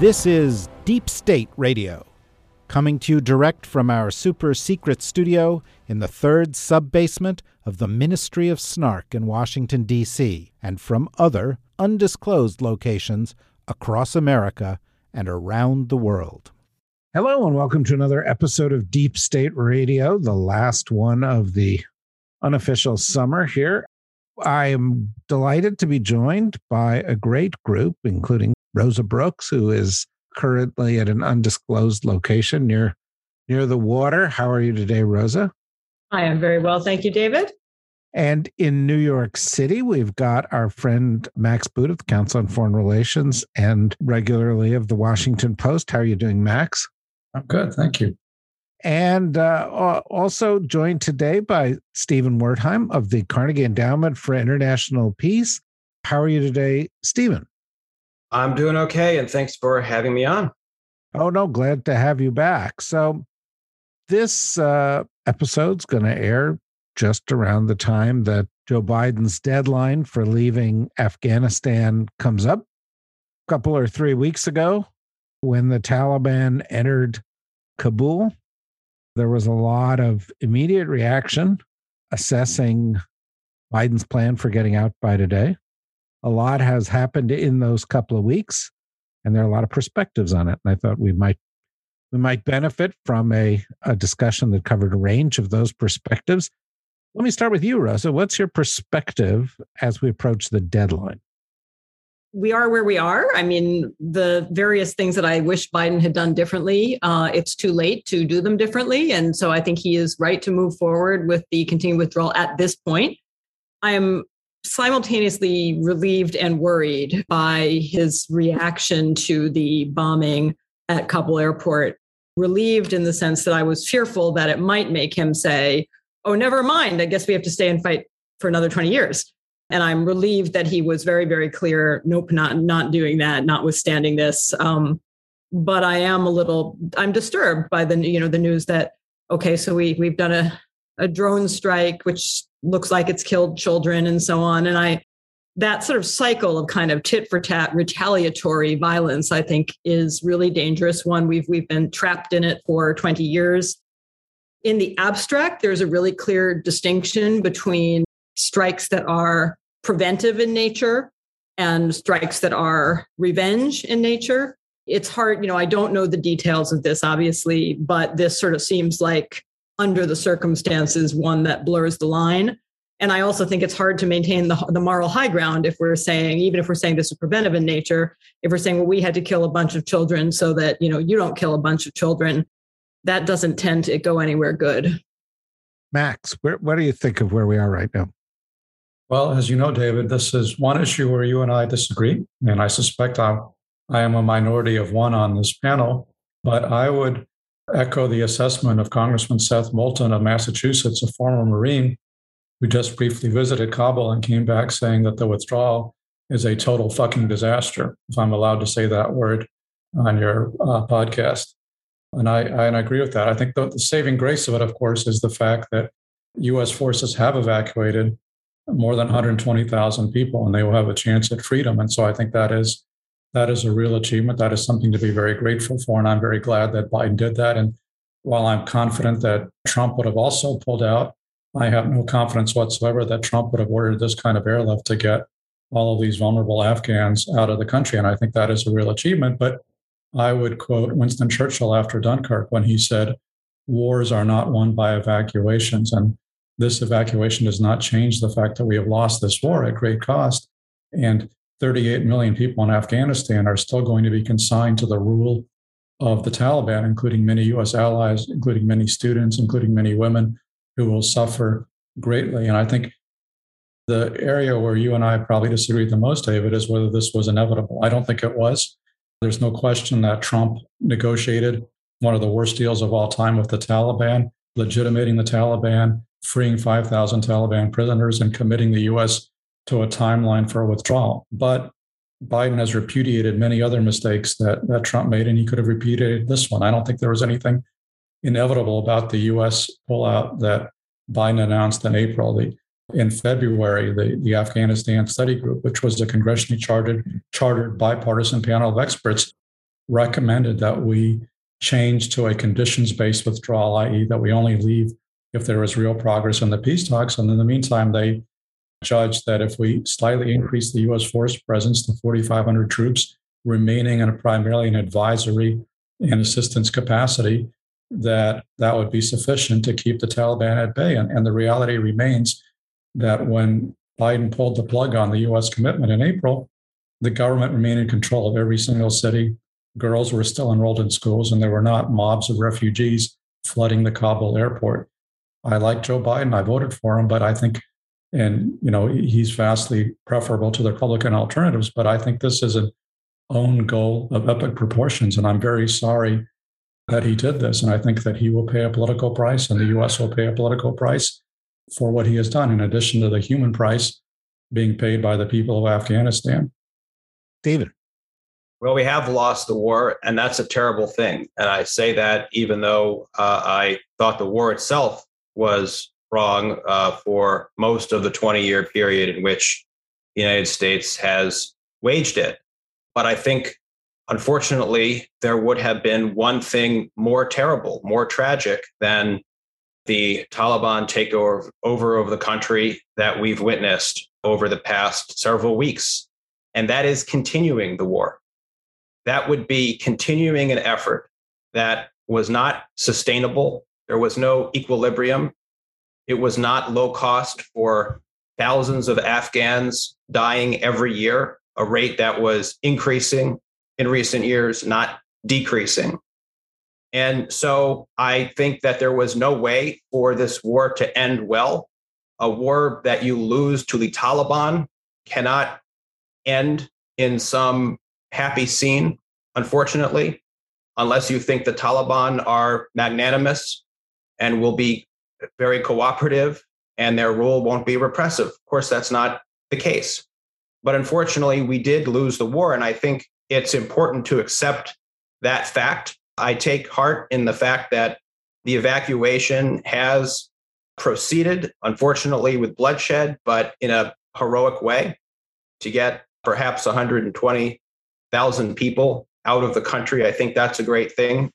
This is Deep State Radio, coming to you direct from our super secret studio in the third sub basement of the Ministry of Snark in Washington, D.C., and from other undisclosed locations across America and around the world. Hello, and welcome to another episode of Deep State Radio, the last one of the unofficial summer here. I am delighted to be joined by a great group, including Rosa Brooks, who is currently at an undisclosed location near near the water. How are you today, Rosa? I am very well, thank you, David. And in New York City, we've got our friend Max Boot of the Council on Foreign Relations and regularly of the Washington Post. How are you doing, Max? I'm good, thank you. And uh, also joined today by Stephen Wertheim of the Carnegie Endowment for International Peace. How are you today, Stephen? I'm doing okay, and thanks for having me on. Oh, no, glad to have you back. So, this uh, episode's going to air just around the time that Joe Biden's deadline for leaving Afghanistan comes up. A couple or three weeks ago, when the Taliban entered Kabul, there was a lot of immediate reaction assessing Biden's plan for getting out by today a lot has happened in those couple of weeks and there are a lot of perspectives on it and i thought we might we might benefit from a, a discussion that covered a range of those perspectives let me start with you rosa what's your perspective as we approach the deadline we are where we are. I mean, the various things that I wish Biden had done differently, uh, it's too late to do them differently. And so I think he is right to move forward with the continued withdrawal at this point. I am simultaneously relieved and worried by his reaction to the bombing at Kabul airport. Relieved in the sense that I was fearful that it might make him say, Oh, never mind. I guess we have to stay and fight for another 20 years. And I'm relieved that he was very, very clear, nope, not not doing that, notwithstanding this. Um, but I am a little, I'm disturbed by the, you know, the news that, okay, so we we've done a, a drone strike, which looks like it's killed children and so on. And I, that sort of cycle of kind of tit for tat retaliatory violence, I think, is really dangerous. One we've we've been trapped in it for 20 years. In the abstract, there's a really clear distinction between strikes that are preventive in nature and strikes that are revenge in nature. It's hard, you know, I don't know the details of this, obviously, but this sort of seems like under the circumstances one that blurs the line. And i also think it's hard to maintain the, the moral high ground if we're saying even if we're saying this is preventive in nature if we're saying well we had to kill a bunch of children so that you know you don't kill a bunch of children that doesn't tend to go anywhere good. Max where, what do you think of where we are right now? Well as you know david this is one issue where you and i disagree and i suspect I'm, i am a minority of one on this panel but i would echo the assessment of Congressman Seth Moulton of Massachusetts, a former Marine who just briefly visited Kabul and came back saying that the withdrawal is a total fucking disaster, if I'm allowed to say that word on your uh, podcast. And I, I, and I agree with that. I think the, the saving grace of it, of course, is the fact that U.S. forces have evacuated more than 120,000 people, and they will have a chance at freedom. And so I think that is that is a real achievement. That is something to be very grateful for. And I'm very glad that Biden did that. And while I'm confident that Trump would have also pulled out, I have no confidence whatsoever that Trump would have ordered this kind of airlift to get all of these vulnerable Afghans out of the country. And I think that is a real achievement. But I would quote Winston Churchill after Dunkirk when he said, Wars are not won by evacuations. And this evacuation does not change the fact that we have lost this war at great cost. And 38 million people in Afghanistan are still going to be consigned to the rule of the Taliban, including many US allies, including many students, including many women who will suffer greatly. And I think the area where you and I probably disagree the most, David, is whether this was inevitable. I don't think it was. There's no question that Trump negotiated one of the worst deals of all time with the Taliban, legitimating the Taliban, freeing 5,000 Taliban prisoners, and committing the U.S. to a timeline for a withdrawal. But Biden has repudiated many other mistakes that, that Trump made, and he could have repudiated this one. I don't think there was anything inevitable about the U.S. pullout that Biden announced in April. The, in February, the, the Afghanistan Study Group, which was a congressionally chartered, chartered bipartisan panel of experts, recommended that we change to a conditions based withdrawal, i.e., that we only leave if there is real progress in the peace talks. And in the meantime, they judged that if we slightly increase the U.S. force presence to 4,500 troops, remaining in a primarily an advisory and assistance capacity, that that would be sufficient to keep the Taliban at bay. And, and the reality remains that when Biden pulled the plug on the U.S. commitment in April, the government remained in control of every single city. Girls were still enrolled in schools, and there were not mobs of refugees flooding the Kabul airport. I like Joe Biden. I voted for him, but I think, and you know, he's vastly preferable to the Republican alternatives. But I think this is an own goal of epic proportions, and I'm very sorry that he did this. And I think that he will pay a political price, and the U.S. will pay a political price for what he has done, in addition to the human price being paid by the people of Afghanistan. David. Well, we have lost the war, and that's a terrible thing. And I say that even though uh, I thought the war itself was wrong uh, for most of the 20 year period in which the United States has waged it. But I think, unfortunately, there would have been one thing more terrible, more tragic than the Taliban takeover over of the country that we've witnessed over the past several weeks. And that is continuing the war. That would be continuing an effort that was not sustainable. There was no equilibrium. It was not low cost for thousands of Afghans dying every year, a rate that was increasing in recent years, not decreasing. And so I think that there was no way for this war to end well. A war that you lose to the Taliban cannot end in some happy scene, unfortunately, unless you think the Taliban are magnanimous and will be very cooperative and their rule won't be repressive. Of course, that's not the case. But unfortunately, we did lose the war. And I think it's important to accept that fact I take heart in the fact that the evacuation has proceeded, unfortunately, with bloodshed, but in a heroic way to get perhaps 120,000 people out of the country. I think that's a great thing.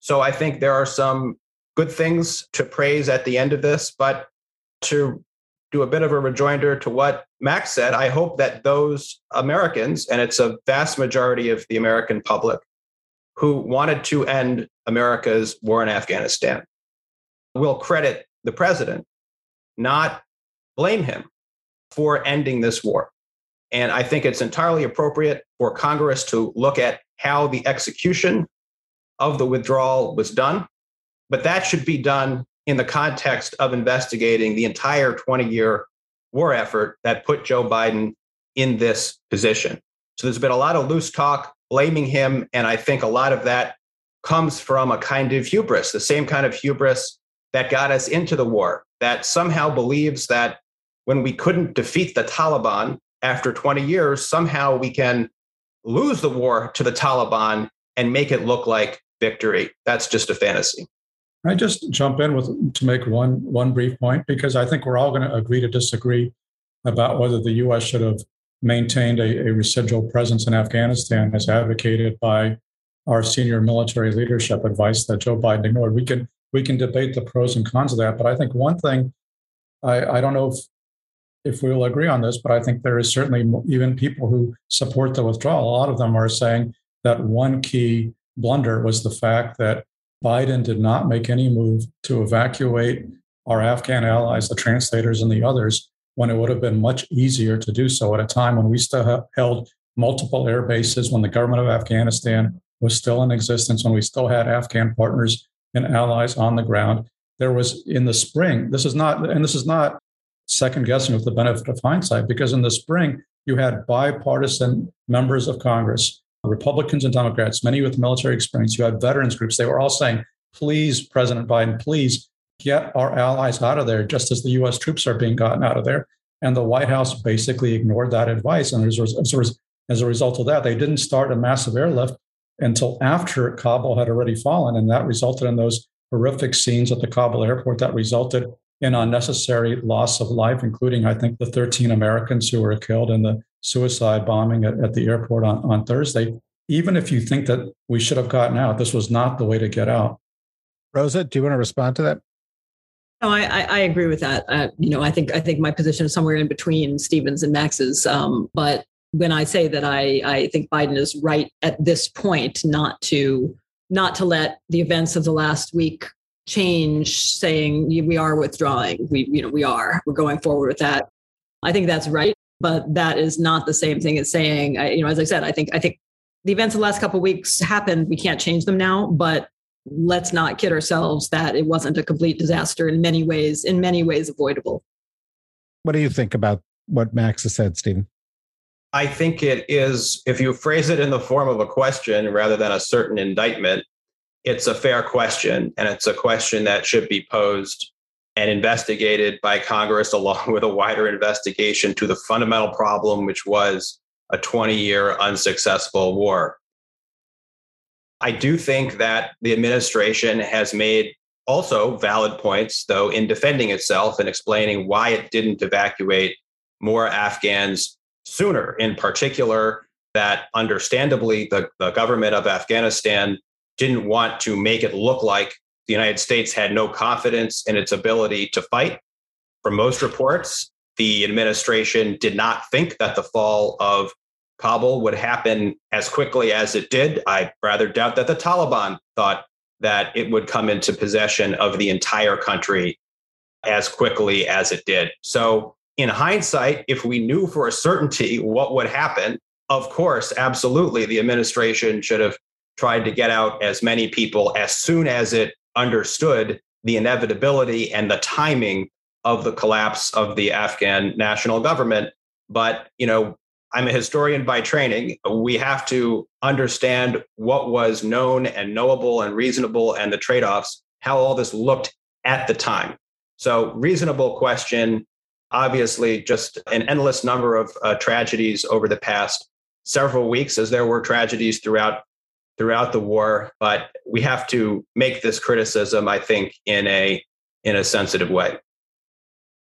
So I think there are some good things to praise at the end of this, but to do a bit of a rejoinder to what Max said, I hope that those Americans, and it's a vast majority of the American public, who wanted to end America's war in Afghanistan will credit the president, not blame him for ending this war. And I think it's entirely appropriate for Congress to look at how the execution of the withdrawal was done. But that should be done in the context of investigating the entire 20 year war effort that put Joe Biden in this position. So there's been a lot of loose talk blaming him. And I think a lot of that comes from a kind of hubris, the same kind of hubris that got us into the war, that somehow believes that when we couldn't defeat the Taliban after 20 years, somehow we can lose the war to the Taliban and make it look like victory. That's just a fantasy. I just jump in with to make one one brief point because I think we're all going to agree to disagree about whether the U.S. should have maintained a, a residual presence in Afghanistan as advocated by our senior military leadership advice that Joe Biden ignored. We can we can debate the pros and cons of that, but I think one thing I, I don't know if if we will agree on this, but I think there is certainly even people who support the withdrawal. A lot of them are saying that one key blunder was the fact that Biden did not make any move to evacuate our Afghan allies, the translators and the others, when it would have been much easier to do so at a time when we still held multiple air bases, when the government of Afghanistan was still in existence, when we still had Afghan partners and allies on the ground. There was in the spring, this is not, and this is not second guessing with the benefit of hindsight, because in the spring, you had bipartisan members of Congress Uh, Republicans and Democrats, many with military experience, you had veterans groups, they were all saying, please, President Biden, please get our allies out of there, just as the US troops are being gotten out of there. And the White House basically ignored that advice. And as a, result of that, they didn't start a massive airlift until after Kabul had already fallen. And that resulted in those horrific scenes at the Kabul airport that resulted in unnecessary loss of life, including, I think, the 13 Americans who were killed in the suicide bombing at, at the airport on, on Thursday. Even if you think that we should have gotten out, this was not the way to get out. Rosa, do you want to respond to that? No, I, I, agree with that. Uh, you know, I think I think my position is somewhere in between Stephen's and Max's. Um, but when I say that I I think Biden is right at this point not to not to let the events of the last week change saying we are withdrawing we you know we are we're going forward with that i think that's right but that is not the same thing as saying uh, you know as i said i think i think the events of the last couple of weeks happened we can't change them now but let's not kid ourselves that it wasn't a complete disaster in many ways in many ways avoidable what do you think about what max has said stephen I think it is, if you phrase it in the form of a question rather than a certain indictment, it's a fair question. And it's a question that should be posed and investigated by Congress along with a wider investigation to the fundamental problem, which was a 20 year unsuccessful war. I do think that the administration has made also valid points, though, in defending itself and explaining why it didn't evacuate more Afghans sooner. In particular, that understandably the, the government of Afghanistan didn't want to make it look like the United States had no confidence in its ability to fight. From most reports, the administration did not think that the fall of Kabul would happen as quickly as it did. I rather doubt that the Taliban thought that it would come into possession of the entire country as quickly as it did. So in hindsight, if we knew for a certainty what would happen, of course, absolutely, the administration should have tried to get out as many people as soon as it understood the inevitability and the timing of the collapse of the Afghan national government. But, you know, I'm a historian by training. We have to understand what was known and knowable and reasonable and the trade offs, how all this looked at the time. So, reasonable question obviously just an endless number of uh, tragedies over the past several weeks as there were tragedies throughout throughout the war but we have to make this criticism i think in a in a sensitive way.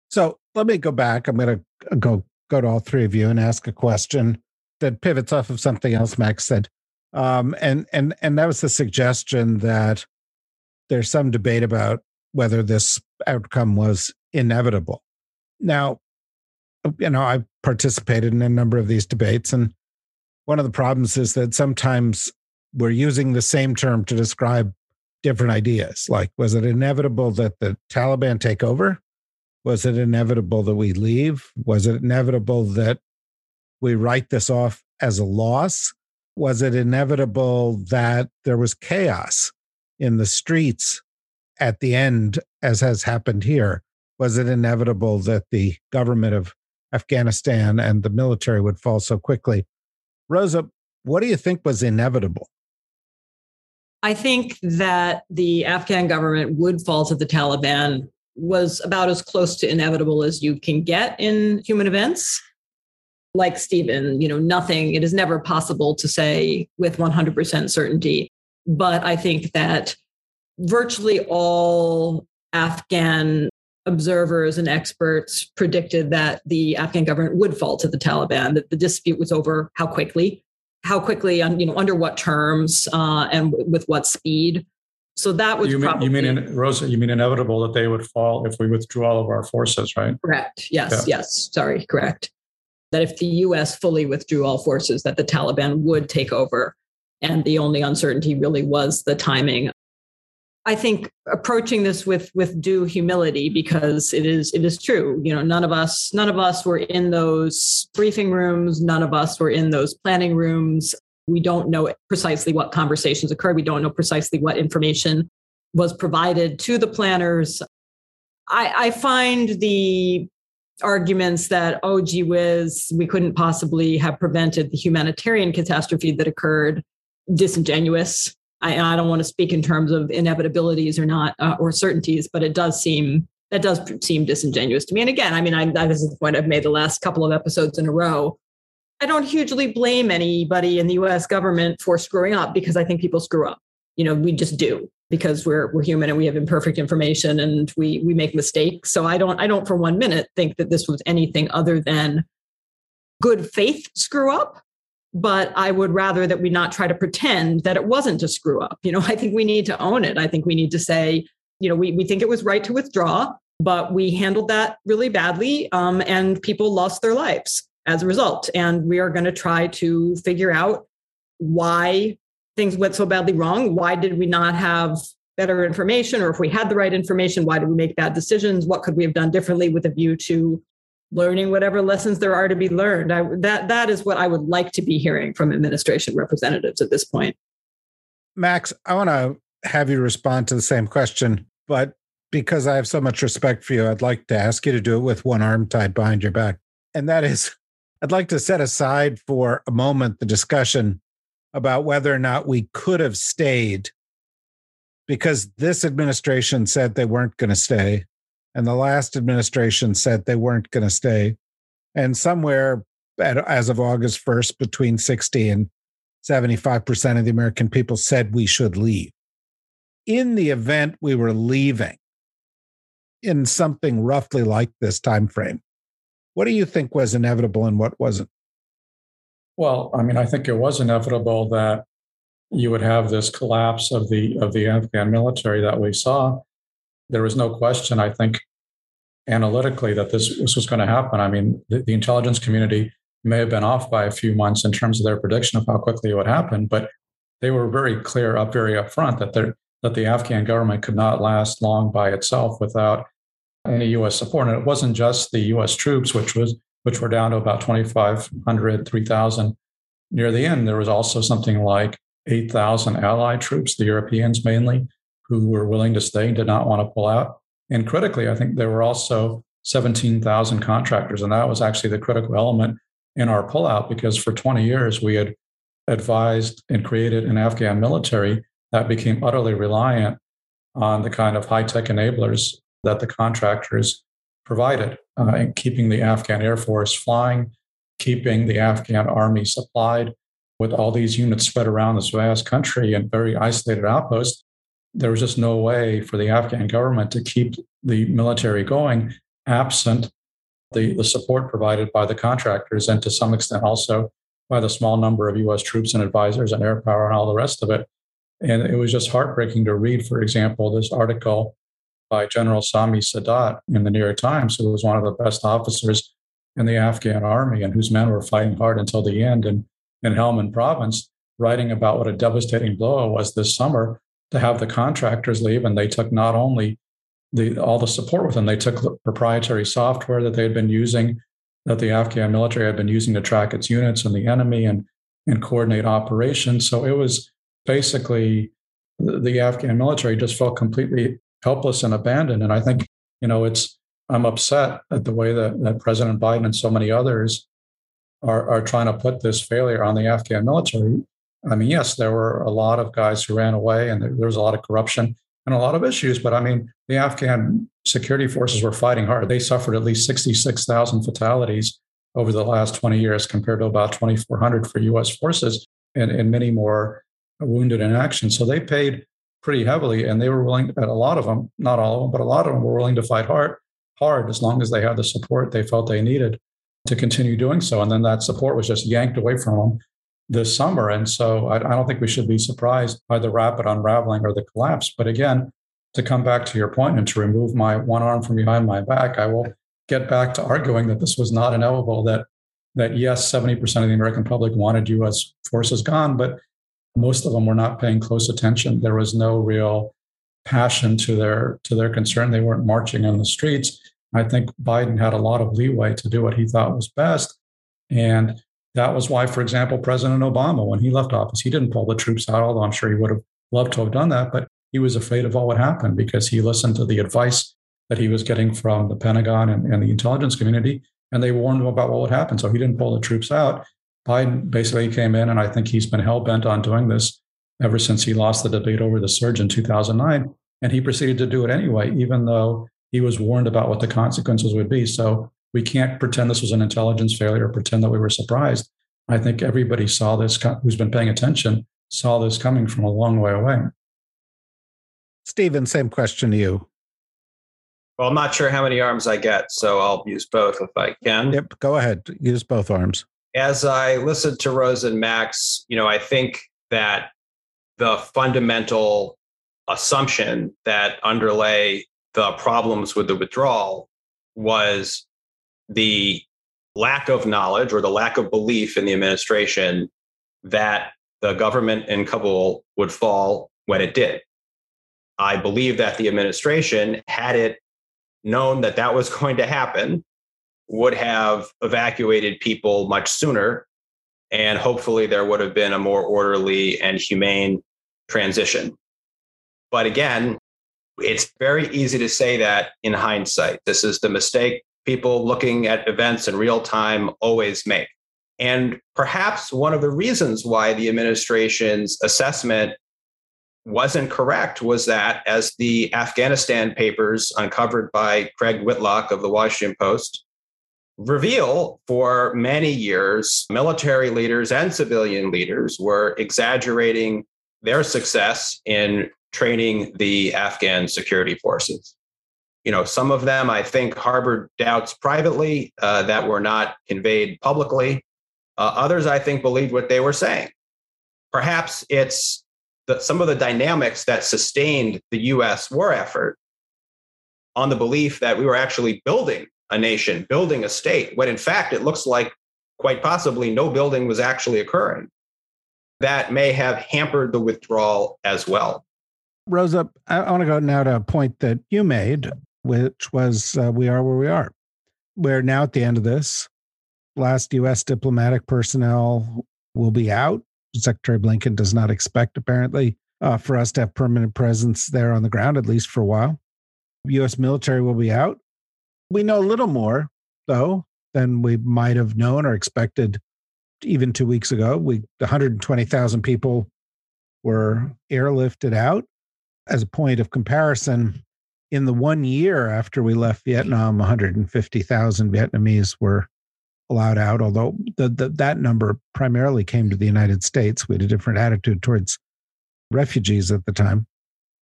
So let me go back. I'm going to go go to all three of you and ask a question that pivots off of something else max said. Um, and and and that was the suggestion that there's some debate about whether this outcome was inevitable. Now, you know, I've participated in a number of these debates, and one of the problems is that sometimes we're using the same term to describe different ideas. Like, was it inevitable that the Taliban take over? Was it inevitable that we leave? Was it inevitable that we write this off as a loss? Was it inevitable that there was chaos in the streets at the end, as has happened here? was it inevitable that the government of Afghanistan and the military would fall so quickly? Rosa, what do you think was inevitable? I think that the Afghan government would fall to the Taliban was about as close to inevitable as you can get in human events. Like Stephen, you know, nothing, it is never possible to say with 100% certainty. But I think that virtually all Afghan observers and experts predicted that the Afghan government would fall to the Taliban, that the dispute was over how quickly, how quickly, you know, under what terms, uh, and with what speed. So that was you mean, probably, you mean in, Rosa, you mean inevitable that they would fall if we withdrew all of our forces, right? Correct. Yes. Yeah. Yes. Sorry. Correct. That if the U.S. fully withdrew all forces, that the Taliban would take over, and the only uncertainty really was the timing I think approaching this with with due humility because it is it is true. You know, none of us none of us were in those briefing rooms. None of us were in those planning rooms. We don't know precisely what conversations occurred. We don't know precisely what information was provided to the planners. I, I find the arguments that, oh, gee whiz, we couldn't possibly have prevented the humanitarian catastrophe that occurred disingenuous. I, I don't want to speak in terms of inevitabilities or not, uh, or certainties, but it does seem that does seem disingenuous to me. And again, I mean, I, this is the point I've made the last couple of episodes in a row. I don't hugely blame anybody in the US government for screwing up because I think people screw up. You know, we just do because we're we're human and we have imperfect information and we we make mistakes. So I don't I don't for one minute think that this was anything other than good faith screw up. But I would rather that we not try to pretend that it wasn't a screw up. You know, I think we need to own it. I think we need to say, you know, we, we think it was right to withdraw, but we handled that really badly um, and people lost their lives as a result. And we are going to try to figure out why things went so badly wrong. Why did we not have better information? Or if we had the right information, why did we make bad decisions? What could we have done differently with a view to learning whatever lessons there are to be learned? I, that, that is what I would like to be hearing from administration representatives at this point. Max, I want to have you respond to the same question, but because I have so much respect for you, I'd like to ask you to do it with one arm tied behind your back. And that is I'd like to set aside for a moment the discussion about whether or not we could have stayed because this administration said they weren't going to stay and the last administration said they weren't going to stay and somewhere at, as of august 1st between 60 and 75% of the american people said we should leave in the event we were leaving in something roughly like this time frame what do you think was inevitable and what wasn't? Well, I mean, I think it was inevitable that you would have this collapse of the of the Afghan military that we saw. There was no question, I think, analytically that this, this was going to happen. I mean, the, the intelligence community may have been off by a few months in terms of their prediction of how quickly it would happen, but they were very clear up very upfront that there, that the Afghan government could not last long by itself without any U.S. support. And it wasn't just the U.S. troops, which was which were down to about 2,500, 3,000 near the end. There was also something like 8,000 allied troops, the Europeans mainly, who were willing to stay and did not want to pull out. And critically, I think there were also 17,000 contractors. And that was actually the critical element in our pullout because for 20 years we had advised and created an Afghan military that became utterly reliant on the kind of high tech enablers that the contractors provided, uh, in keeping the Afghan Air Force flying, keeping the Afghan army supplied with all these units spread around this vast country and very isolated outposts. There was just no way for the Afghan government to keep the military going absent the, the support provided by the contractors and to some extent also by the small number of US troops and advisors and air power and all the rest of it. And it was just heartbreaking to read, for example, this article by General Sami Sadat in the New York Times, who was one of the best officers in the Afghan army and whose men were fighting hard until the end in, in Helmand province, writing about what a devastating blow it was this summer to have the contractors leave. And they took not only the, all the support with them, they took the proprietary software that they had been using, that the Afghan military had been using to track its units and the enemy and, and coordinate operations. So it was basically the Afghan military just felt completely helpless and abandoned. And I think, you know, it's, I'm upset at the way that, that President Biden and so many others are, are trying to put this failure on the Afghan military. I mean, yes, there were a lot of guys who ran away and there, was a lot of corruption and a lot of issues, but I mean, the Afghan security forces were fighting hard. They suffered at least 66,000 fatalities over the last 20 years compared to about 2,400 for US forces and, and many more wounded in action. So they paid pretty heavily, and they were willing. A lot of them, not all of them, but a lot of them were willing to fight hard, hard as long as they had the support they felt they needed to continue doing so. And then that support was just yanked away from them this summer. And so I, I don't think we should be surprised by the rapid unraveling or the collapse. But again, to come back to your point and to remove my one arm from behind my back, I will get back to arguing that this was not inevitable. That that yes, 70% of the American public wanted U.S. forces gone, but most of them were not paying close attention. There was no real passion to their to their concern. They weren't marching on the streets. I think Biden had a lot of leeway to do what he thought was best. And that was why, for example, President Obama, when he left office, he didn't pull the troops out, although I'm sure he would have loved to have done that. But he was afraid of what would happen because he listened to the advice that he was getting from the Pentagon and, and the intelligence community. And they warned him about what would happen. So he didn't pull the troops out. Biden basically came in, and I think he's been hell bent on doing this ever since he lost the debate over the surge in 2009. And he proceeded to do it anyway, even though he was warned about what the consequences would be. So we can't pretend this was an intelligence failure or pretend that we were surprised. I think everybody saw this, who's been paying attention, saw this coming from a long way away. Stephen, same question to you. Well, I'm not sure how many arms I get, so I'll use both if I can. Yep, go ahead. Use both arms. As I listened to Rose and Max, you know, I think that the fundamental assumption that underlay the problems with the withdrawal was the lack of knowledge or the lack of belief in the administration that the government in Kabul would fall when it did. I believe that the administration, had it known that that was going to happen, would have evacuated people much sooner. And hopefully, there would have been a more orderly and humane transition. But again, it's very easy to say that in hindsight. This is the mistake people looking at events in real time always make. And perhaps one of the reasons why the administration's assessment wasn't correct was that, as the Afghanistan papers uncovered by Craig Whitlock of the Washington Post reveal, for many years, military leaders and civilian leaders were exaggerating their success in training the Afghan security forces. You know, some of them, I think, harbored doubts privately uh, that were not conveyed publicly. Uh, others, I think, believed what they were saying. Perhaps it's the, some of the dynamics that sustained the US war effort on the belief that we were actually building a nation, building a state, when in fact it looks like quite possibly no building was actually occurring. That may have hampered the withdrawal as well. Rosa, I, I want to go now to a point that you made, which was uh, we are where we are. We're now at the end of this. Last U.S. diplomatic personnel will be out. Secretary Blinken does not expect, apparently, uh, for us to have permanent presence there on the ground, at least for a while. U.S. military will be out. We know a little more, though, than we might have known or expected even two weeks ago. We 120,000 people were airlifted out as a point of comparison, in the one year after we left Vietnam, 150,000 Vietnamese were allowed out, although the, the, that number primarily came to the United States. We had a different attitude towards refugees at the time.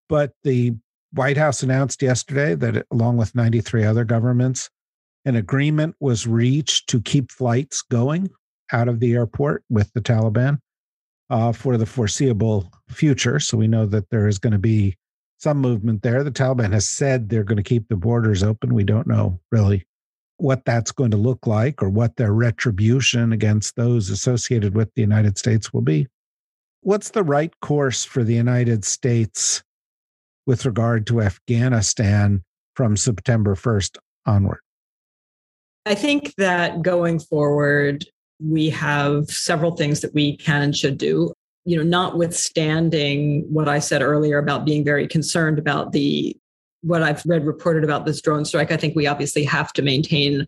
But the White House announced yesterday that, along with 93 other governments, an agreement was reached to keep flights going out of the airport with the Taliban uh, for the foreseeable future. So we know that there is going to be some movement there. The Taliban has said they're going to keep the borders open. We don't know really what that's going to look like or what their retribution against those associated with the United States will be. What's the right course for the United States with regard to Afghanistan from September 1st onward? I think that going forward, we have several things that we can and should do. You know, notwithstanding what I said earlier about being very concerned about the what I've read reported about this drone strike, I think we obviously have to maintain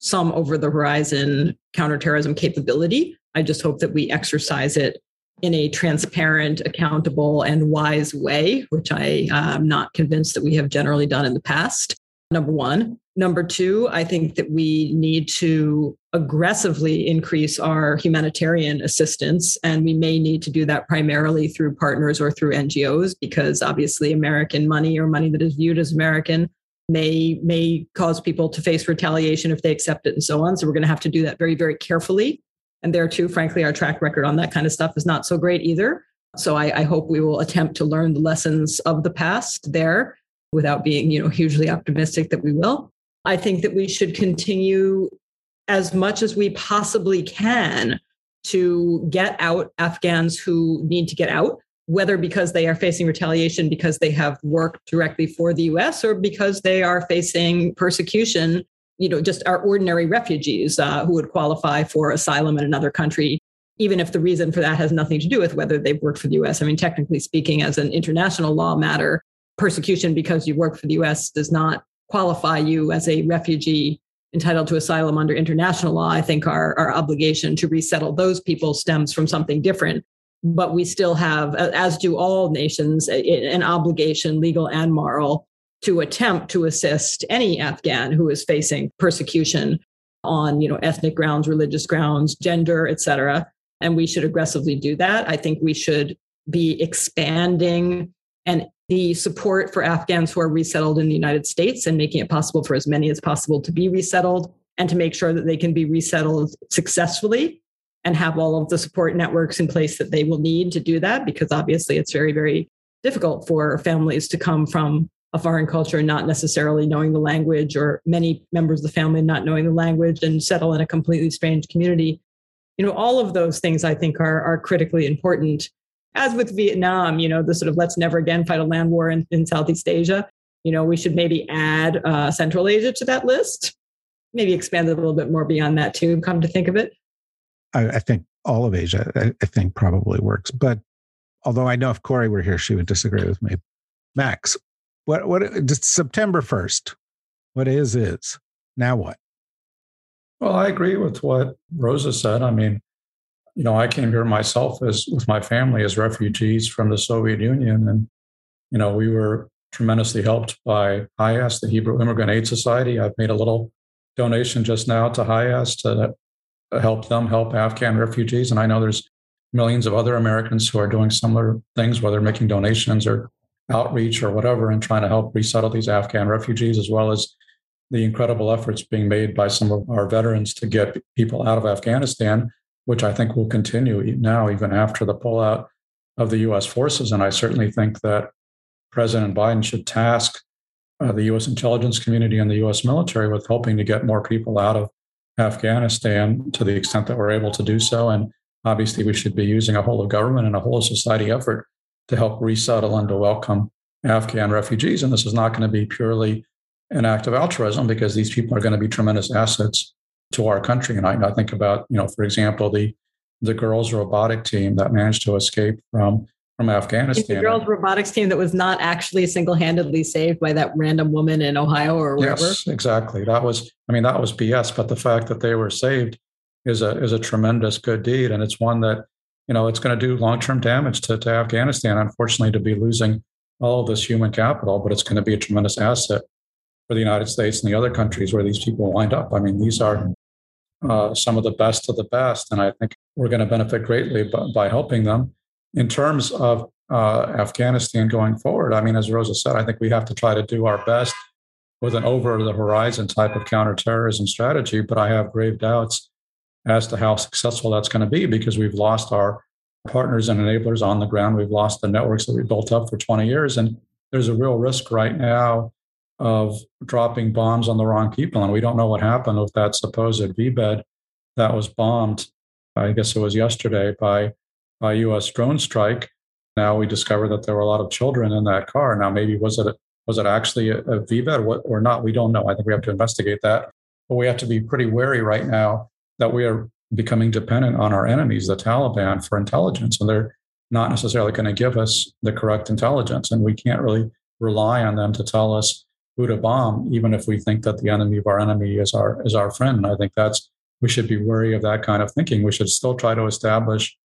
some over the horizon counterterrorism capability. I just hope that we exercise it in a transparent, accountable, and wise way, which I uh, am not convinced that we have generally done in the past. Number one. Number two, I think that we need to aggressively increase our humanitarian assistance. And we may need to do that primarily through partners or through NGOs, because obviously American money or money that is viewed as American may may cause people to face retaliation if they accept it and so on. So we're going to have to do that very, very carefully. And there too, frankly, our track record on that kind of stuff is not so great either. So I, I hope we will attempt to learn the lessons of the past there without being, you know, hugely optimistic that we will. I think that we should continue as much as we possibly can to get out Afghans who need to get out, whether because they are facing retaliation because they have worked directly for the US or because they are facing persecution, you know, just our ordinary refugees uh, who would qualify for asylum in another country, even if the reason for that has nothing to do with whether they've worked for the US. I mean, technically speaking, as an international law matter, persecution because you work for the US does not qualify you as a refugee entitled to asylum under international law. I think our, our obligation to resettle those people stems from something different. But we still have, as do all nations, an obligation, legal and moral, to attempt to assist any Afghan who is facing persecution on, you know, ethnic grounds, religious grounds, gender, et cetera. And we should aggressively do that. I think we should be expanding and the support for Afghans who are resettled in the United States and making it possible for as many as possible to be resettled and to make sure that they can be resettled successfully and have all of the support networks in place that they will need to do that because obviously it's very very difficult for families to come from a foreign culture not necessarily knowing the language or many members of the family not knowing the language and settle in a completely strange community. You know all of those things i think are are critically important as with Vietnam, you know, the sort of let's never again fight a land war in, in Southeast Asia. You know, we should maybe add uh, Central Asia to that list, maybe expand it a little bit more beyond that too, come to think of it. I, I think all of Asia, I, I think probably works. But although I know if Kori were here, she would disagree with me. Max, what, what, just September 1st, what is, is. Now what? Well, I agree with what Rosa said. I mean, you know, I came here myself as with my family as refugees from the Soviet Union, and you know, we were tremendously helped by HIAS, the Hebrew Immigrant Aid Society. I've made a little donation just now to HIAS to help them help Afghan refugees, and I know there's millions of other Americans who are doing similar things, whether making donations or outreach or whatever, and trying to help resettle these Afghan refugees, as well as the incredible efforts being made by some of our veterans to get people out of Afghanistan which I think will continue now, even after the pullout of the US forces. And I certainly think that President Biden should task uh, the US intelligence community and the US military with helping to get more people out of Afghanistan to the extent that we're able to do so. And obviously, we should be using a whole of government and a whole of society effort to help resettle and to welcome Afghan refugees. And this is not going to be purely an act of altruism because these people are going to be tremendous assets to our country. And I, I think about, you know, for example, the the girls robotic team that managed to escape from from Afghanistan. The girls robotics team that was not actually single-handedly saved by that random woman in Ohio or wherever. Yes, exactly. That was, I mean, that was BS. But the fact that they were saved is a is a tremendous good deed, and it's one that you know it's going to do long-term damage to, to Afghanistan. Unfortunately, to be losing all of this human capital, but it's going to be a tremendous asset for the United States and the other countries where these people wind up. I mean, these are uh, some of the best of the best, and I think we're going to benefit greatly by, by helping them. In terms of uh, Afghanistan going forward, I mean, as Rosa said, I think we have to try to do our best with an over the horizon type of counterterrorism strategy, but I have grave doubts as to how successful that's going to be because we've lost our partners and enablers on the ground. We've lost the networks that we built up for 20 years. And there's a real risk right now of dropping bombs on the wrong people. And we don't know what happened with that supposed VBED that was bombed, I guess it was yesterday, by, by US drone strike. Now we discover that there were a lot of children in that car. Now, maybe was it, was it actually a, a VBED or not? We don't know. I think we have to investigate that. But we have to be pretty wary right now that we are becoming dependent on our enemies, the Taliban, for intelligence. And they're not necessarily going to give us the correct intelligence. And we can't really rely on them to tell us to bomb, even if we think that the enemy of our enemy is our is our friend. I think that's we should be wary of that kind of thinking. We should still try to establish,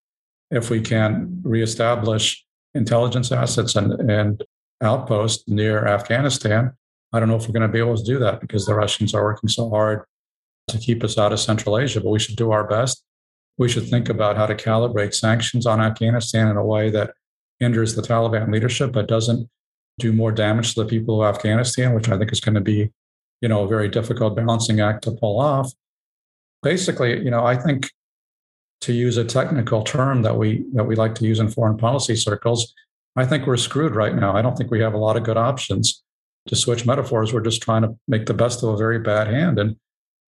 if we can, reestablish intelligence assets and, and outposts near Afghanistan. I don't know if we're going to be able to do that because the Russians are working so hard to keep us out of Central Asia, but we should do our best. We should think about how to calibrate sanctions on Afghanistan in a way that hinders the Taliban leadership, but doesn't do more damage to the people of Afghanistan, which I think is going to be, you know, a very difficult balancing act to pull off. Basically, you know, I think to use a technical term that we that we like to use in foreign policy circles, I think we're screwed right now. I don't think we have a lot of good options. To switch metaphors, we're just trying to make the best of a very bad hand. And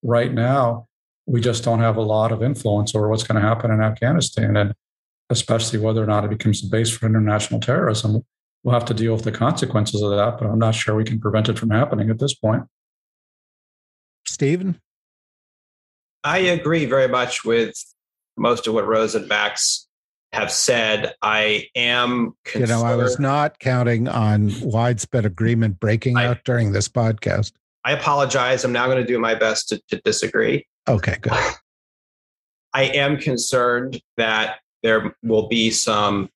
right now, we just don't have a lot of influence over what's going to happen in Afghanistan, and especially whether or not it becomes a base for international terrorism we'll have to deal with the consequences of that, but I'm not sure we can prevent it from happening at this point. Stephen? I agree very much with most of what Rose and Max have said. I am concerned. You know, I was not counting on widespread agreement breaking I, out during this podcast. I apologize. I'm now going to do my best to, to disagree. Okay, good. I am concerned that there will be some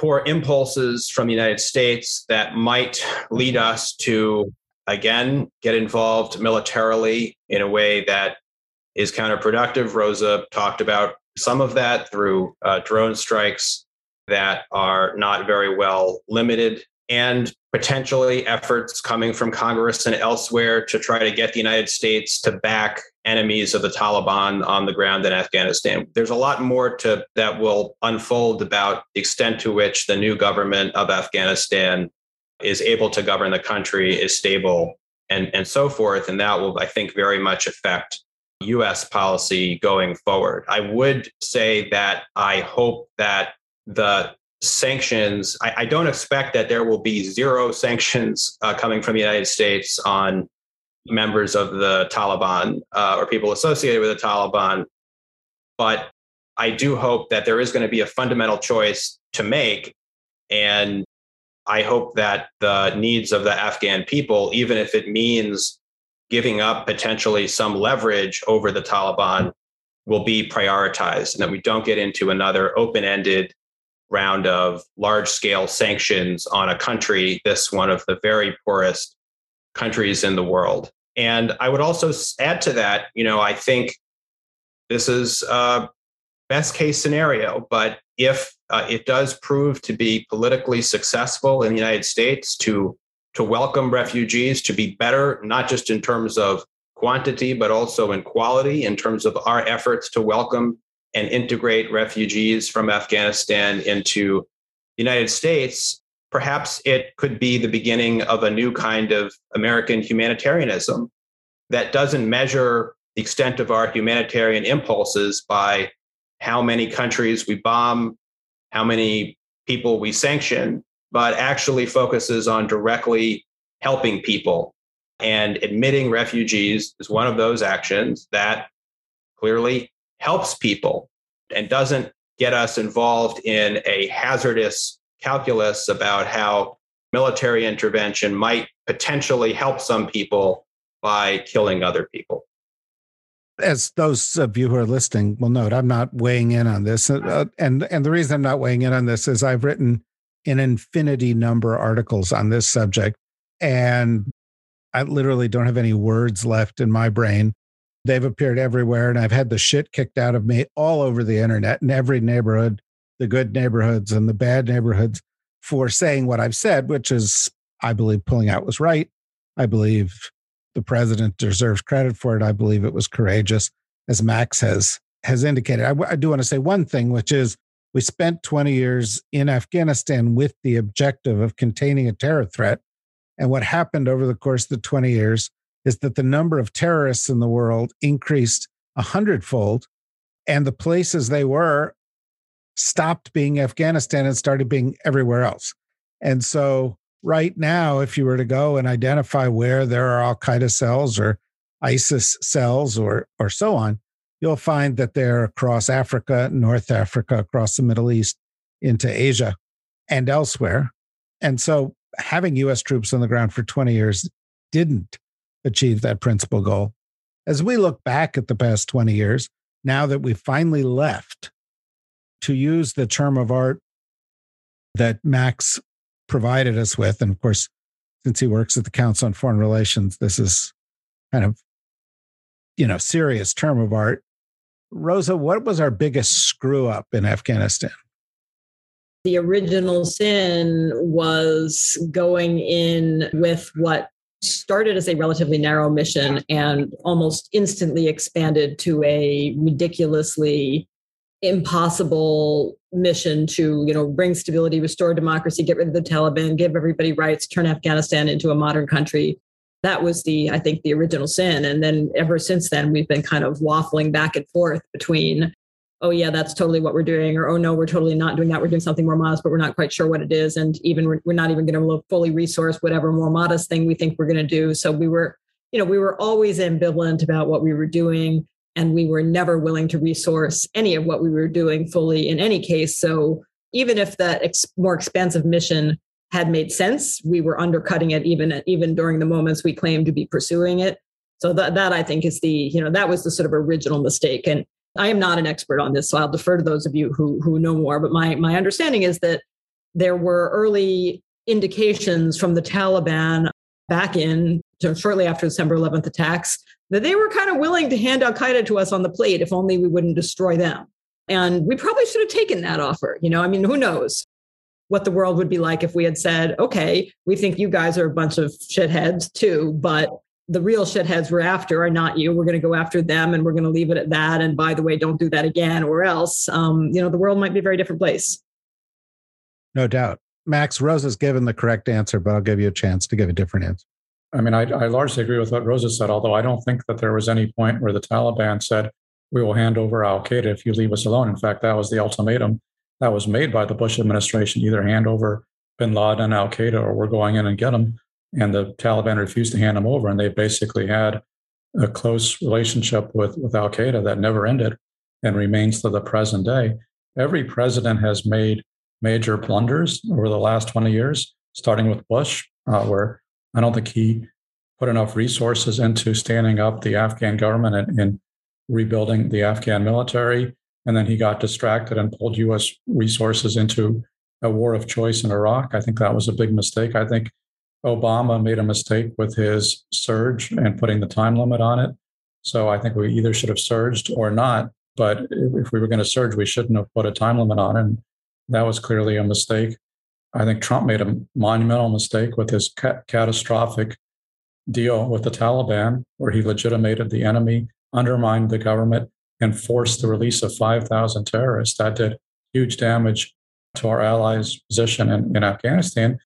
poor impulses from the United States that might lead us to, again, get involved militarily in a way that is counterproductive. Rosa talked about some of that through uh, drone strikes that are not very well limited and potentially efforts coming from Congress and elsewhere to try to get the United States to back enemies of the Taliban on the ground in Afghanistan. There's a lot more to that will unfold about the extent to which the new government of Afghanistan is able to govern the country, is stable, and, and so forth. And that will, I think, very much affect US policy going forward. I would say that I hope that the sanctions, I, I don't expect that there will be zero sanctions uh, coming from the United States on members of the Taliban uh, or people associated with the Taliban. But I do hope that there is going to be a fundamental choice to make. And I hope that the needs of the Afghan people, even if it means giving up potentially some leverage over the Taliban, will be prioritized and that we don't get into another open ended round of large scale sanctions on a country, this one of the very poorest countries in the world. And I would also add to that, you know, I think this is a best case scenario, but if uh, it does prove to be politically successful in the United States to to welcome refugees, to be better, not just in terms of quantity, but also in quality, in terms of our efforts to welcome and integrate refugees from Afghanistan into the United States, perhaps it could be the beginning of a new kind of American humanitarianism that doesn't measure the extent of our humanitarian impulses by how many countries we bomb, how many people we sanction, but actually focuses on directly helping people. And admitting refugees is one of those actions that clearly helps people and doesn't get us involved in a hazardous calculus about how military intervention might potentially help some people by killing other people. As those of you who are listening will note, I'm not weighing in on this, uh, and and the reason I'm not weighing in on this is I've written an infinity number of articles on this subject, and I literally don't have any words left in my brain. They've appeared everywhere, and I've had the shit kicked out of me all over the internet in every neighborhood, the good neighborhoods and the bad neighborhoods, for saying what I've said, which is, I believe pulling out was right. I believe the president deserves credit for it. I believe it was courageous, as Max has has indicated. I, I do want to say one thing, which is we spent 20 years in Afghanistan with the objective of containing a terror threat. And what happened over the course of the 20 years is that the number of terrorists in the world increased a hundredfold, and the places they were stopped being Afghanistan and started being everywhere else. And so, right now, if you were to go and identify where there are Al Qaeda cells or ISIS cells or or so on, you'll find that they're across Africa, North Africa, across the Middle East, into Asia, and elsewhere. And so, having U.S. troops on the ground for 20 years didn't achieve that principal goal. As we look back at the past 20 years, now that we've finally left, to use the term of art that Max provided us with, and of course, since he works at the Council on Foreign Relations, this is kind of, you know, serious term of art. Rosa, what was our biggest screw up in Afghanistan? The original sin was going in with what started as a relatively narrow mission and almost instantly expanded to a ridiculously impossible mission to you know bring stability restore democracy get rid of the taliban give everybody rights turn afghanistan into a modern country. That was the i think the original sin. And then ever since then we've been kind of waffling back and forth between oh yeah that's totally what we're doing or oh no we're totally not doing that we're doing something more modest but we're not quite sure what it is and even we're, we're not even going to fully resource whatever more modest thing we think we're going to do so we were you know we were always ambivalent about what we were doing and we were never willing to resource any of what we were doing fully in any case so even if that ex- more expansive mission had made sense. We were undercutting it even even during the moments we claimed to be pursuing it. So that that I think is the you know that was the sort of original mistake. And I am not an expert on this, so I'll defer to those of you who who know more. But my my understanding is that there were early indications from the Taliban back in shortly after December 11th attacks that they were kind of willing to hand Al Qaeda to us on the plate if only we wouldn't destroy them. And we probably should have taken that offer. You know, I mean, who knows what the world would be like if we had said, okay, we think you guys are a bunch of shitheads too, but the real shitheads we're after are not you. We're going to go after them and we're going to leave it at that. And by the way, don't do that again or else, um, you know, the world might be a very different place. No doubt. Max, Rose has given the correct answer, but I'll give you a chance to give a different answer. I mean, I, I largely agree with what Rosa said, although I don't think that there was any point where the Taliban said, we will hand over Al Qaeda if you leave us alone. In fact, that was the ultimatum that was made by the Bush administration either hand over bin Laden and Al Qaeda or we're going in and get them. And the Taliban refused to hand them over. And they basically had a close relationship with, with Al Qaeda that never ended and remains to the present day. Every president has made major blunders over the last 20 years, starting with Bush, uh, where I don't think he put enough resources into standing up the Afghan government and, and rebuilding the Afghan military. And then he got distracted and pulled US resources into a war of choice in Iraq. I think that was a big mistake. I think Obama made a mistake with his surge and putting the time limit on it. So I think we either should have surged or not. But if we were going to surge, we shouldn't have put a time limit on it. And that was clearly a mistake. I think Trump made a monumental mistake with his ca- catastrophic deal with the Taliban, where he legitimated the enemy, undermined the government, and forced the release of 5,000 terrorists. That did huge damage to our allies' position in, in Afghanistan.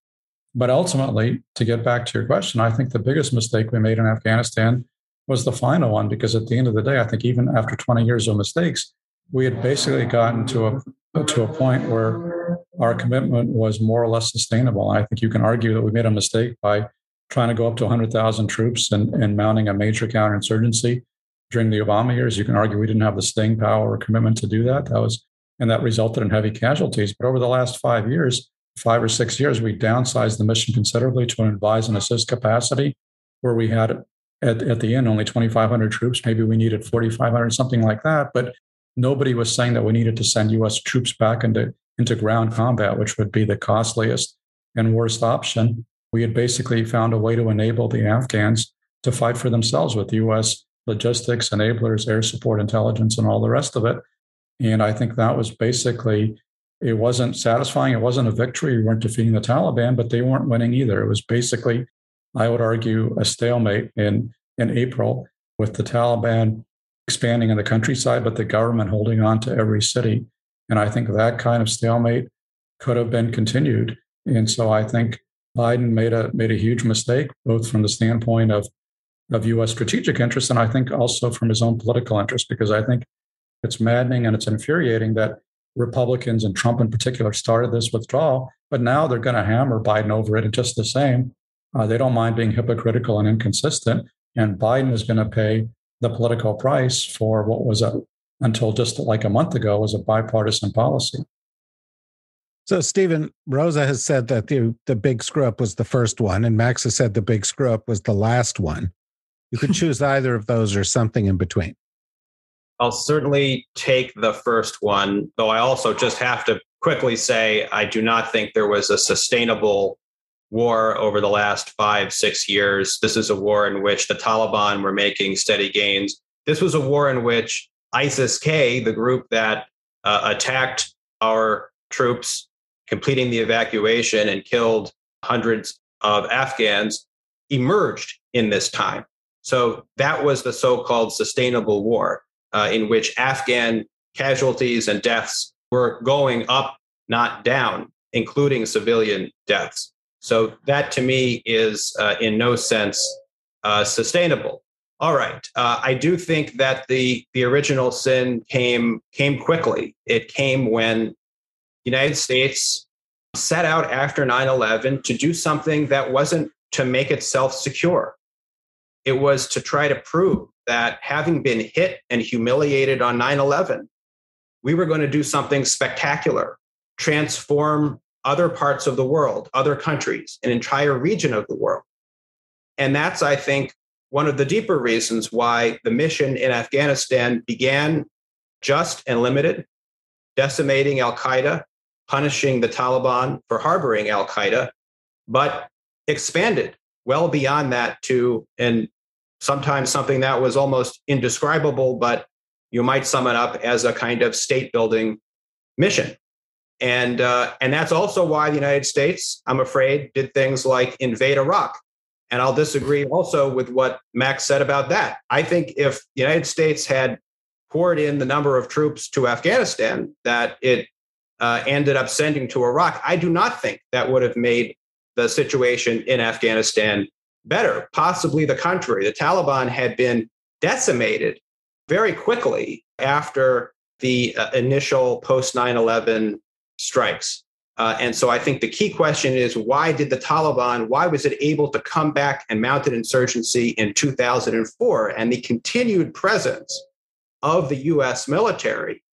But ultimately, to get back to your question, I think the biggest mistake we made in Afghanistan was the final one, because at the end of the day, I think even after 20 years of mistakes, we had basically gotten to a to a point where our commitment was more or less sustainable. I think you can argue that we made a mistake by trying to go up to 100,000 troops and, and mounting a major counterinsurgency during the Obama years. You can argue we didn't have the staying power or commitment to do that. That was, and that resulted in heavy casualties. But over the last five years, five or six years, we downsized the mission considerably to an advise and assist capacity, where we had at, at the end only 2,500 troops. Maybe we needed 4,500, something like that. But nobody was saying that we needed to send U.S. troops back into, into ground combat, which would be the costliest and worst option. We had basically found a way to enable the Afghans to fight for themselves with U.S. logistics, enablers, air support, intelligence, and all the rest of it. And I think that was basically, it wasn't satisfying. It wasn't a victory. We weren't defeating the Taliban, but they weren't winning either. It was basically, I would argue, a stalemate in, in April with the Taliban expanding in the countryside, but the government holding on to every city. And I think that kind of stalemate could have been continued. And so I think Biden made a made a huge mistake, both from the standpoint of of U.S. strategic interests, and I think also from his own political interests, because I think it's maddening and it's infuriating that Republicans and Trump in particular started this withdrawal, but now they're going to hammer Biden over it And just the same. Uh, they don't mind being hypocritical and inconsistent, and Biden is going to pay the political price for what was a until just like a month ago was a bipartisan policy. So, Stephen, Rosa has said that the, the big screw up was the first one, and Max has said the big screw up was the last one. You could choose either of those or something in between. I'll certainly take the first one, though I also just have to quickly say I do not think there was a sustainable war over the last five, six years. This is a war in which the Taliban were making steady gains. This was a war in which ISIS K, the group that uh, attacked our troops, completing the evacuation and killed hundreds of Afghans, emerged in this time. So that was the so called sustainable war, uh, in which Afghan casualties and deaths were going up, not down, including civilian deaths. So that to me is uh, in no sense uh, sustainable. All right, uh, I do think that the the original sin came came quickly. It came when the United States set out after 9/11 to do something that wasn't to make itself secure. It was to try to prove that having been hit and humiliated on 9/11, we were going to do something spectacular, transform other parts of the world, other countries, an entire region of the world. And that's, I think, one of the deeper reasons why the mission in Afghanistan began just and limited, decimating Al Qaeda, punishing the Taliban for harboring Al Qaeda, but expanded well beyond that to, and sometimes something that was almost indescribable, but you might sum it up as a kind of state building mission. And, uh, and that's also why the United States, I'm afraid, did things like invade Iraq. And I'll disagree also with what Max said about that. I think if the United States had poured in the number of troops to Afghanistan that it uh, ended up sending to Iraq, I do not think that would have made the situation in Afghanistan better. Possibly the contrary. The Taliban had been decimated very quickly after the uh, initial post 9 11 strikes. Uh, and so I think the key question is why did the Taliban, why was it able to come back and mount an insurgency in 2004? And the continued presence of the US military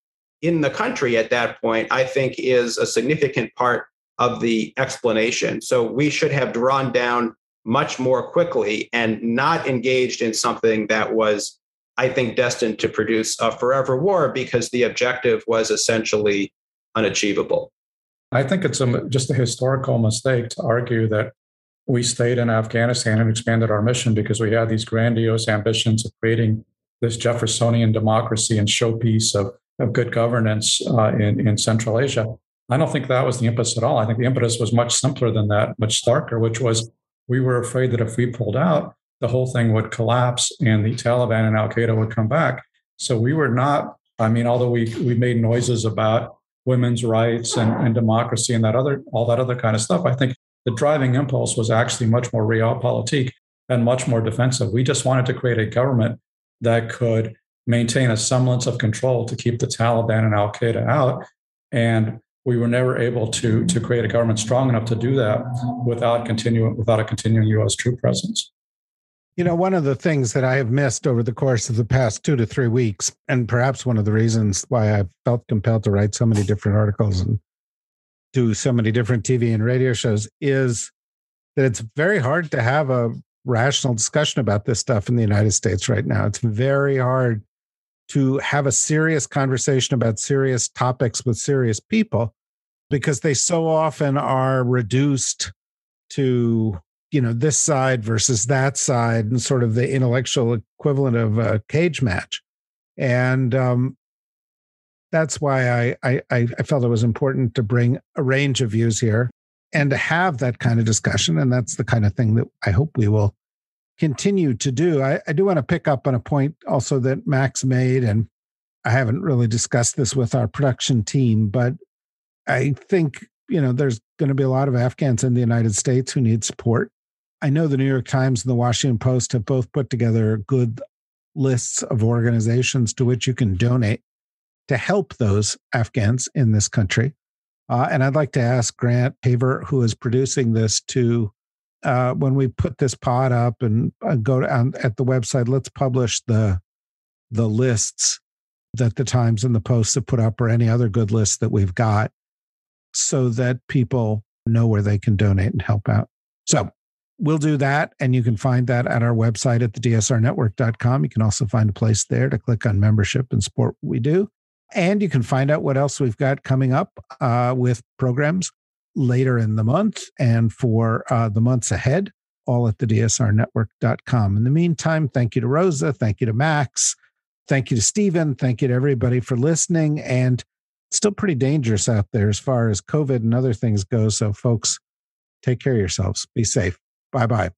in the country at that point, I think, is a significant part of the explanation. So we should have drawn down much more quickly and not engaged in something that was, I think, destined to produce a forever war because the objective was essentially unachievable. I think it's a, just a historical mistake to argue that we stayed in Afghanistan and expanded our mission because we had these grandiose ambitions of creating this Jeffersonian democracy and showpiece of, of good governance uh, in, in Central Asia. I don't think that was the impetus at all. I think the impetus was much simpler than that, much starker, which was we were afraid that if we pulled out, the whole thing would collapse and the Taliban and Al Qaeda would come back. So we were not, I mean, although we, we made noises about women's rights and, and democracy and that other all that other kind of stuff. I think the driving impulse was actually much more realpolitik and much more defensive. We just wanted to create a government that could maintain a semblance of control to keep the Taliban and Al Qaeda out. And we were never able to, to create a government strong enough to do that without continuing without a continuing U.S. troop presence. You know, one of the things that I have missed over the course of the past two to three weeks, and perhaps one of the reasons why I've felt compelled to write so many different articles and do so many different TV and radio shows, is that it's very hard to have a rational discussion about this stuff in the United States right now. It's very hard to have a serious conversation about serious topics with serious people because they so often are reduced to you know this side versus that side and sort of the intellectual equivalent of a cage match. And um, that's why I, I i felt it was important to bring a range of views here and to have that kind of discussion. And that's the kind of thing that i hope we will continue to do i, I do want to pick up on a point also that max made and i haven't really discussed this with our production team but i think you know there's going to be a lot of afghans in the united states who need support I know the New York Times and the Washington Post have both put together good lists of organizations to which you can donate to help those Afghans in this country. Uh, and I'd like to ask Grant Haver, who is producing this, to uh, when we put this pod up and uh, go down at the website, let's publish the the lists that the Times and the Post have put up, or any other good lists that we've got, so that people know where they can donate and help out. So we'll do that. And you can find that at our website at the dsrnetwork.com. You can also find a place there to click on membership and support what we do. And you can find out what else we've got coming up uh, with programs later in the month and for uh, the months ahead, all at the dsrnetwork.com. In the meantime, thank you to Rosa. Thank you to Max. Thank you to Stephen. Thank you to everybody for listening. And still pretty dangerous out there as far as COVID and other things go. So, folks, take care of yourselves. Be safe. Bye bye.